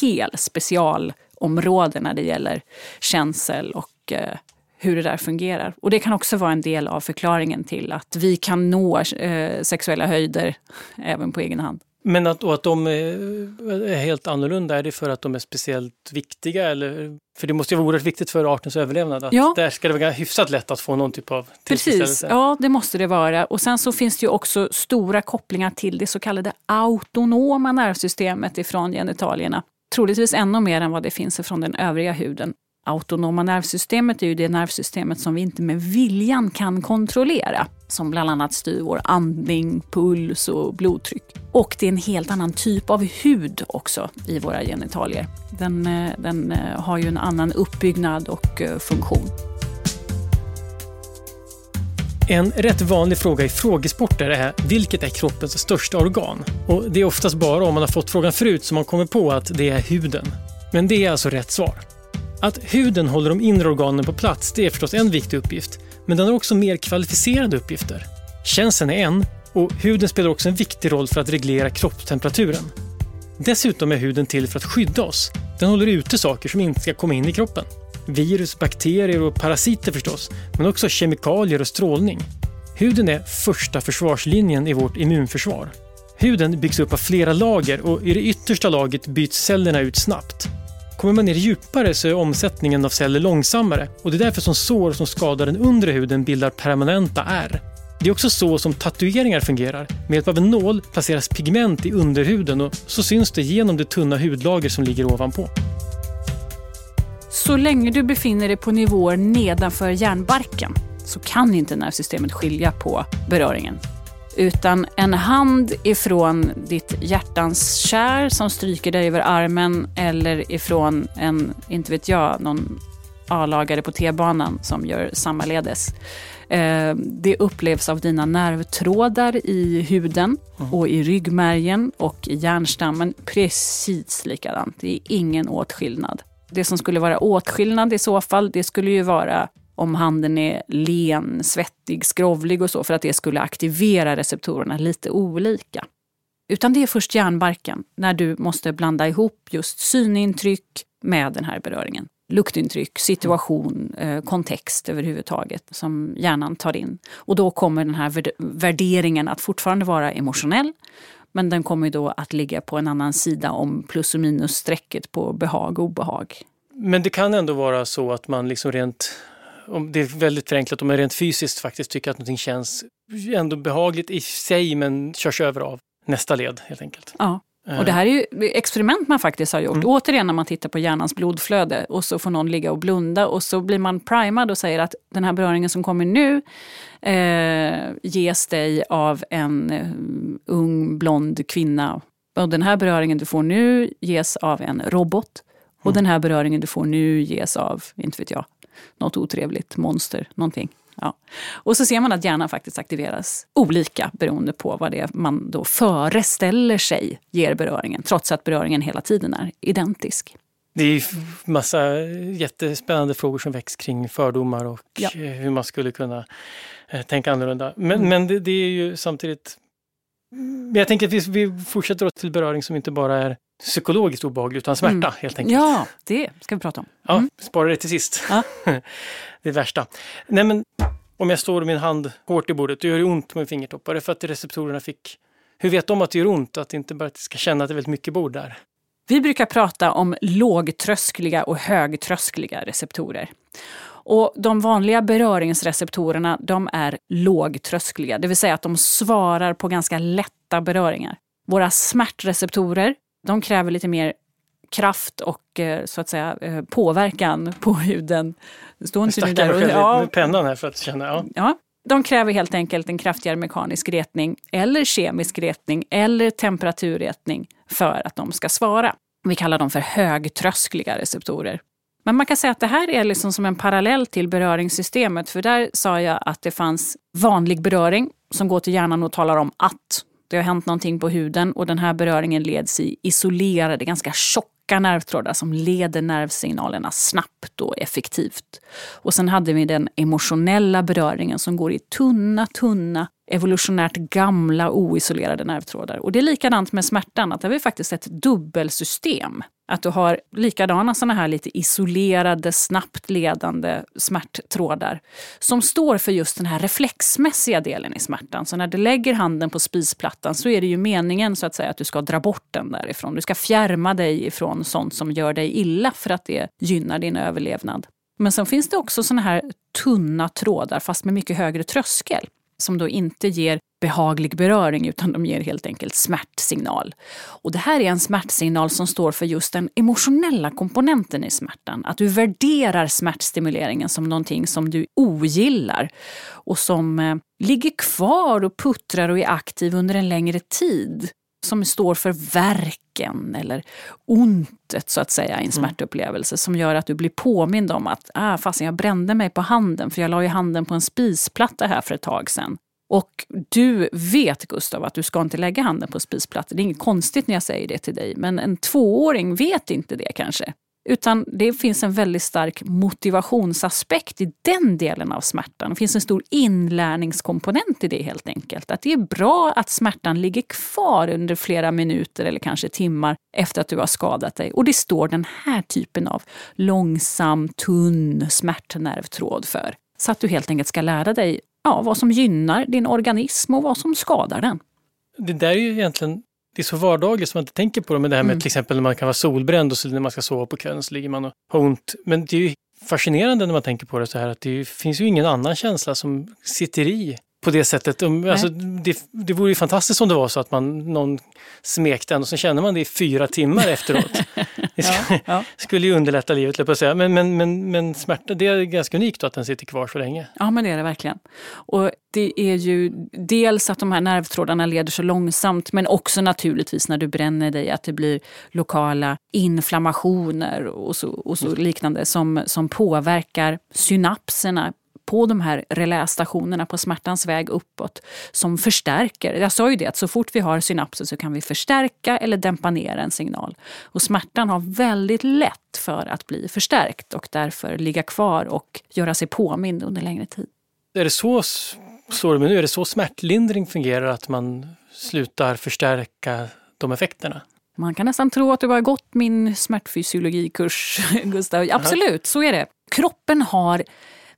hel specialområde när det gäller känsel och eh, hur det där fungerar. Och det kan också vara en del av förklaringen till att vi kan nå eh, sexuella höjder även på egen hand. Men att, och att de är helt annorlunda, är det för att de är speciellt viktiga? Eller, för det måste ju vara oerhört viktigt för artens överlevnad. Att ja. Där ska det vara hyfsat lätt att få någon typ av Precis, ja det måste det vara. Och sen så finns det ju också stora kopplingar till det så kallade autonoma nervsystemet ifrån genitalierna troligtvis ännu mer än vad det finns från den övriga huden autonoma nervsystemet är ju det nervsystemet som vi inte med viljan kan kontrollera. Som bland annat styr vår andning, puls och blodtryck. Och det är en helt annan typ av hud också i våra genitalier. Den, eh, den eh, har ju en annan uppbyggnad och eh, funktion. En rätt vanlig fråga i frågesporter är vilket är kroppens största organ? Och det är oftast bara om man har fått frågan förut som man kommer på att det är huden. Men det är alltså rätt svar. Att huden håller de inre organen på plats det är förstås en viktig uppgift, men den har också mer kvalificerade uppgifter. Känseln är en och huden spelar också en viktig roll för att reglera kroppstemperaturen. Dessutom är huden till för att skydda oss. Den håller ute saker som inte ska komma in i kroppen. Virus, bakterier och parasiter förstås, men också kemikalier och strålning. Huden är första försvarslinjen i vårt immunförsvar. Huden byggs upp av flera lager och i det yttersta lagret byts cellerna ut snabbt. Kommer man ner djupare så är omsättningen av celler långsammare och det är därför som sår som skadar den undre huden bildar permanenta ärr. Det är också så som tatueringar fungerar. Med hjälp av en nål placeras pigment i underhuden och så syns det genom det tunna hudlager som ligger ovanpå. Så länge du befinner dig på nivåer nedanför hjärnbarken så kan inte nervsystemet skilja på beröringen. Utan en hand ifrån ditt hjärtans kär som stryker dig över armen eller ifrån en, inte vet jag, någon A-lagare på T-banan som gör sammaledes. Eh, det upplevs av dina nervtrådar i huden mm. och i ryggmärgen och i hjärnstammen precis likadant. Det är ingen åtskillnad. Det som skulle vara åtskillnad i så fall, det skulle ju vara om handen är len, svettig, skrovlig och så för att det skulle aktivera receptorerna lite olika. Utan det är först hjärnbarken, när du måste blanda ihop just synintryck med den här beröringen. Luktintryck, situation, eh, kontext överhuvudtaget som hjärnan tar in. Och då kommer den här värderingen att fortfarande vara emotionell men den kommer då att ligga på en annan sida om plus och minus-strecket på behag och obehag. Men det kan ändå vara så att man liksom rent om det är väldigt förenklat, om man rent fysiskt faktiskt tycker att någonting känns ändå behagligt i sig men körs över av nästa led helt enkelt. Ja. Eh. Och det här är ju experiment man faktiskt har gjort. Mm. Återigen när man tittar på hjärnans blodflöde och så får någon ligga och blunda och så blir man primad och säger att den här beröringen som kommer nu eh, ges dig av en uh, ung blond kvinna. Och den här beröringen du får nu ges av en robot. Och den här beröringen du får nu ges av, inte vet jag, något otrevligt monster, någonting. Ja. Och så ser man att hjärnan faktiskt aktiveras olika beroende på vad det är man då föreställer sig ger beröringen, trots att beröringen hela tiden är identisk. Det är massa jättespännande frågor som väcks kring fördomar och ja. hur man skulle kunna eh, tänka annorlunda. Men, mm. men det, det, är ju samtidigt... Jag tänker att vi, vi fortsätter till beröring som inte bara är psykologiskt obehaglig utan smärta mm. helt enkelt. Ja, det ska vi prata om. Mm. Ja, spara det till sist. Ja. det värsta. Nej men om jag står med min hand hårt i bordet, då gör det ont med fingertoppar. för att receptorerna fick... Hur vet de att det gör ont? Att inte bara ska känna att det är väldigt mycket bord där. Vi brukar prata om lågtröskliga och högtröskliga receptorer. Och de vanliga beröringsreceptorerna de är lågtröskliga, det vill säga att de svarar på ganska lätta beröringar. Våra smärtreceptorer de kräver lite mer kraft och eh, så att säga eh, påverkan på huden. Står inte jag stackar mig ja, med pennan här för att känna. Ja. ja. De kräver helt enkelt en kraftigare mekanisk retning eller kemisk retning eller temperaturretning för att de ska svara. Vi kallar dem för högtröskliga receptorer. Men man kan säga att det här är liksom som en parallell till beröringssystemet. För där sa jag att det fanns vanlig beröring som går till hjärnan och talar om att det har hänt någonting på huden och den här beröringen leds i isolerade, ganska tjocka nervtrådar som leder nervsignalerna snabbt och effektivt. Och sen hade vi den emotionella beröringen som går i tunna, tunna evolutionärt gamla oisolerade nervtrådar. Och det är likadant med smärtan, att det är faktiskt ett dubbelsystem. Att du har likadana såna här lite isolerade, snabbt ledande smärttrådar som står för just den här reflexmässiga delen i smärtan. Så när du lägger handen på spisplattan så är det ju meningen så att säga att du ska dra bort den därifrån. Du ska fjärma dig ifrån sånt som gör dig illa för att det gynnar din överlevnad. Men sen finns det också såna här tunna trådar fast med mycket högre tröskel som då inte ger behaglig beröring utan de ger helt enkelt smärtsignal. Och det här är en smärtsignal som står för just den emotionella komponenten i smärtan. Att du värderar smärtstimuleringen som någonting som du ogillar och som eh, ligger kvar och puttrar och är aktiv under en längre tid som står för verken eller ontet så att säga i en mm. smärtupplevelse som gör att du blir påmind om att ah, fasen, jag brände mig på handen för jag la ju handen på en spisplatta här för ett tag sedan. Och du vet Gustav att du ska inte lägga handen på spisplattan. Det är inget konstigt när jag säger det till dig. Men en tvååring vet inte det kanske. Utan det finns en väldigt stark motivationsaspekt i den delen av smärtan. Det finns en stor inlärningskomponent i det helt enkelt. Att det är bra att smärtan ligger kvar under flera minuter eller kanske timmar efter att du har skadat dig. Och det står den här typen av långsam, tunn smärtnervtråd för. Så att du helt enkelt ska lära dig ja, vad som gynnar din organism och vad som skadar den. Det där är ju egentligen det är så vardagligt som man inte tänker på det. Men det här med mm. till exempel när man kan vara solbränd och så när man ska sova på kvällen så ligger man och har ont. Men det är ju fascinerande när man tänker på det så här att det finns ju ingen annan känsla som sitter i på det sättet. Alltså, det, det vore ju fantastiskt om det var så att man, någon smekte en och så känner man det i fyra timmar efteråt. Det ja, ja. skulle ju underlätta livet, på att säga. Men, men, men, men smärta, det är ganska unikt att den sitter kvar så länge. Ja, men det är det verkligen. Och det är ju dels att de här nervtrådarna leder så långsamt, men också naturligtvis när du bränner dig, att det blir lokala inflammationer och så, och så liknande som, som påverkar synapserna på de här relästationerna på smärtans väg uppåt som förstärker. Jag sa ju det att så fort vi har synapser så kan vi förstärka eller dämpa ner en signal. Och smärtan har väldigt lätt för att bli förstärkt och därför ligga kvar och göra sig påmind under längre tid. Är det så, slår det nu, är det så smärtlindring fungerar, att man slutar förstärka de effekterna? Man kan nästan tro att du har gått min smärtfysiologikurs, Gustav. Absolut, så är det. Kroppen har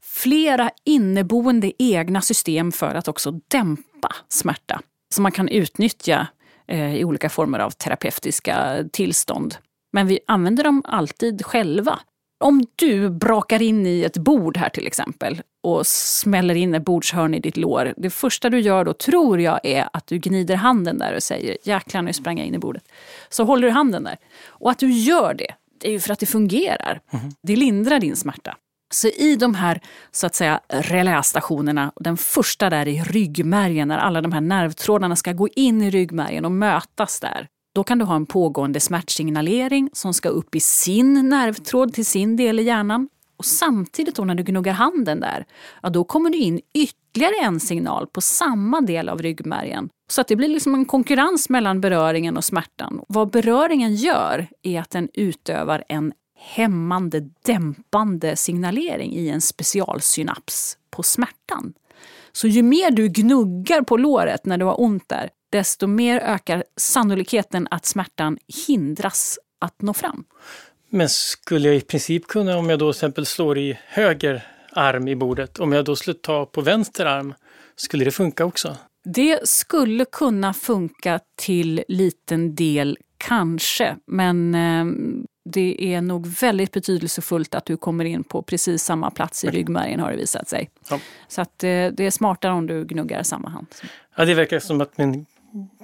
flera inneboende egna system för att också dämpa smärta som man kan utnyttja eh, i olika former av terapeutiska tillstånd. Men vi använder dem alltid själva. Om du brakar in i ett bord här till exempel och smäller in ett bordshörn i ditt lår. Det första du gör då tror jag är att du gnider handen där och säger jäklar nu sprang jag in i bordet. Så håller du handen där. Och att du gör det, det är ju för att det fungerar. Mm. Det lindrar din smärta. Så i de här så att säga relästationerna, den första där i ryggmärgen när alla de här nervtrådarna ska gå in i ryggmärgen och mötas där. Då kan du ha en pågående smärtsignalering som ska upp i sin nervtråd till sin del i hjärnan. Och samtidigt då när du gnuggar handen där, ja, då kommer det in ytterligare en signal på samma del av ryggmärgen. Så att det blir liksom en konkurrens mellan beröringen och smärtan. Vad beröringen gör är att den utövar en hämmande, dämpande signalering i en specialsynaps på smärtan. Så ju mer du gnuggar på låret när du har ont där, desto mer ökar sannolikheten att smärtan hindras att nå fram. Men skulle jag i princip kunna, om jag då till exempel slår i höger arm i bordet, om jag då skulle ta på vänster arm, skulle det funka också? Det skulle kunna funka till liten del, kanske. Men eh, det är nog väldigt betydelsefullt att du kommer in på precis samma plats i ryggmärgen har det visat sig. Ja. Så att eh, det är smartare om du gnuggar samma hand. Ja, det verkar som att min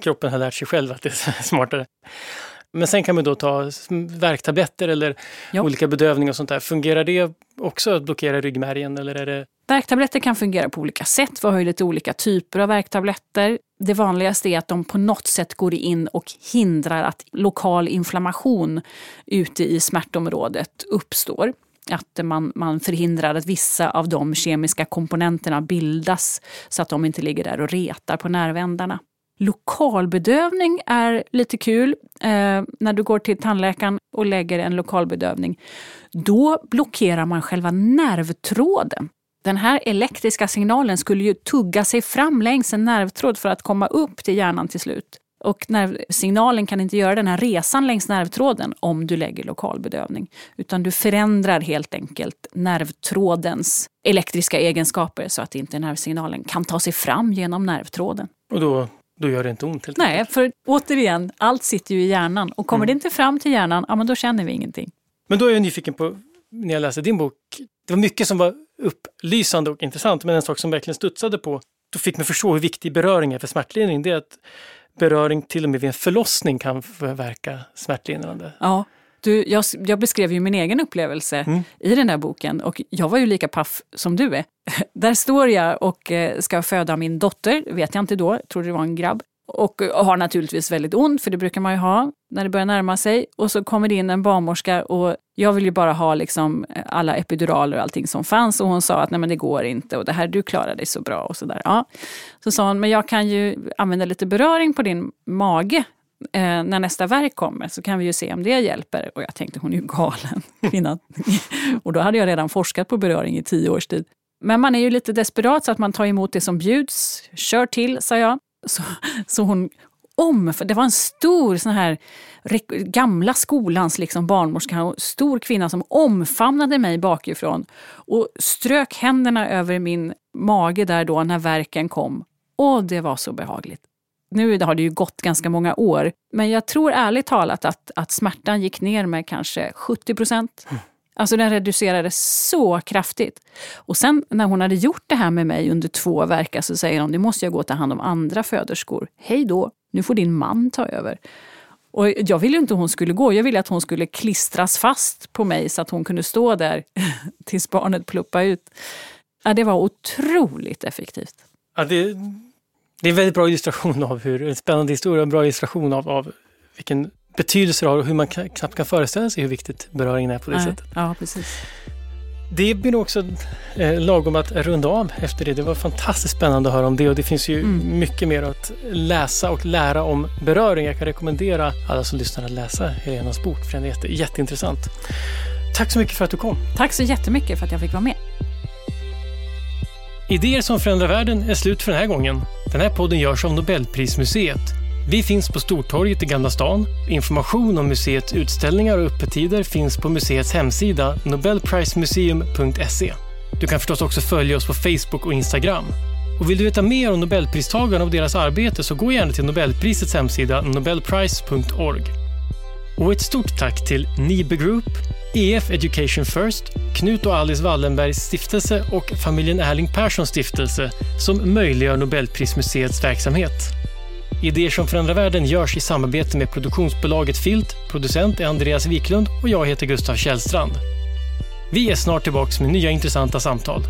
kroppen har lärt sig själv att det är smartare. Men sen kan man då ta värktabletter eller ja. olika bedövningar och sånt där. Fungerar det också att blockera ryggmärgen eller är det Värktabletter kan fungera på olika sätt. Vi har ju lite olika typer av värktabletter. Det vanligaste är att de på något sätt går in och hindrar att lokal inflammation ute i smärtområdet uppstår. Att man, man förhindrar att vissa av de kemiska komponenterna bildas så att de inte ligger där och retar på nervändarna. Lokalbedövning är lite kul. Eh, när du går till tandläkaren och lägger en lokalbedövning, då blockerar man själva nervtråden den här elektriska signalen skulle ju tugga sig fram längs en nervtråd för att komma upp till hjärnan till slut. Och signalen kan inte göra den här resan längs nervtråden om du lägger lokalbedövning. Utan du förändrar helt enkelt nervtrådens elektriska egenskaper så att inte nervsignalen kan ta sig fram genom nervtråden. Och då, då gör det inte ont? Helt Nej, för återigen, allt sitter ju i hjärnan. Och kommer mm. det inte fram till hjärnan, ja men då känner vi ingenting. Men då är jag nyfiken på, när jag läste din bok, det var mycket som var upplysande och intressant, men en sak som verkligen studsade på fick mig förstå hur viktig beröring är för smärtlindring, det är att beröring till och med vid en förlossning kan verka smärtlindrande. Ja. Du, jag, jag, beskrev ju min egen upplevelse mm. i den där boken och jag var ju lika paff som du är. Där står jag och eh, ska föda min dotter, vet jag inte då, trodde det var en grabb. Och har naturligtvis väldigt ont, för det brukar man ju ha när det börjar närma sig. Och så kommer det in en barnmorska och jag vill ju bara ha liksom eh, alla epiduraler och allting som fanns. Och hon sa att nej men det går inte och det här, du klarar dig så bra och sådär. Ja. Så sa hon, men jag kan ju använda lite beröring på din mage eh, när nästa verk kommer så kan vi ju se om det hjälper. Och jag tänkte, hon är ju galen, kvinnan. och då hade jag redan forskat på beröring i tio års tid. Men man är ju lite desperat så att man tar emot det som bjuds. Kör till, sa jag. Så, så hon om, det var en stor sån här gamla skolans liksom barnmorska, stor kvinna som omfamnade mig bakifrån och strök händerna över min mage där då när verken kom. Och det var så behagligt. Nu har det ju gått ganska många år, men jag tror ärligt talat att, att smärtan gick ner med kanske 70 procent. Mm. Alltså den reducerades så kraftigt. Och sen när hon hade gjort det här med mig under två verkar så säger hon, nu måste jag gå och ta hand om andra föderskor. Hej då, nu får din man ta över. Och jag ville inte att hon skulle gå, jag ville att hon skulle klistras fast på mig så att hon kunde stå där tills barnet pluppade ut. Ja, det var otroligt effektivt. Ja, det, det är en väldigt bra illustration av hur, en spännande historia, en bra illustration av, av vilken betydelse det har och hur man knappt kan föreställa sig hur viktigt beröringen är på det Nej. sättet. Ja, precis. Det blir också eh, lagom att runda av efter det. Det var fantastiskt spännande att höra om det och det finns ju mm. mycket mer att läsa och lära om beröring. Jag kan rekommendera alla som lyssnar att läsa Helenas bok för den är jätte, jätteintressant. Tack så mycket för att du kom. Tack så jättemycket för att jag fick vara med. Idéer som förändrar världen är slut för den här gången. Den här podden görs av Nobelprismuseet vi finns på Stortorget i Gamla stan. Information om museets utställningar och öppettider finns på museets hemsida nobelprismuseum.se. Du kan förstås också följa oss på Facebook och Instagram. Och vill du veta mer om Nobelpristagarna och deras arbete så gå gärna till Nobelprisets hemsida nobelprice.org. Och ett stort tack till Nibe Group, EF Education First, Knut och Alice Wallenbergs stiftelse och familjen Erling Perssons stiftelse som möjliggör Nobelprismuseets verksamhet. Idéer som förändrar världen görs i samarbete med produktionsbolaget Filt. Producent är Andreas Wiklund och jag heter Gustav Källstrand. Vi är snart tillbaka med nya intressanta samtal.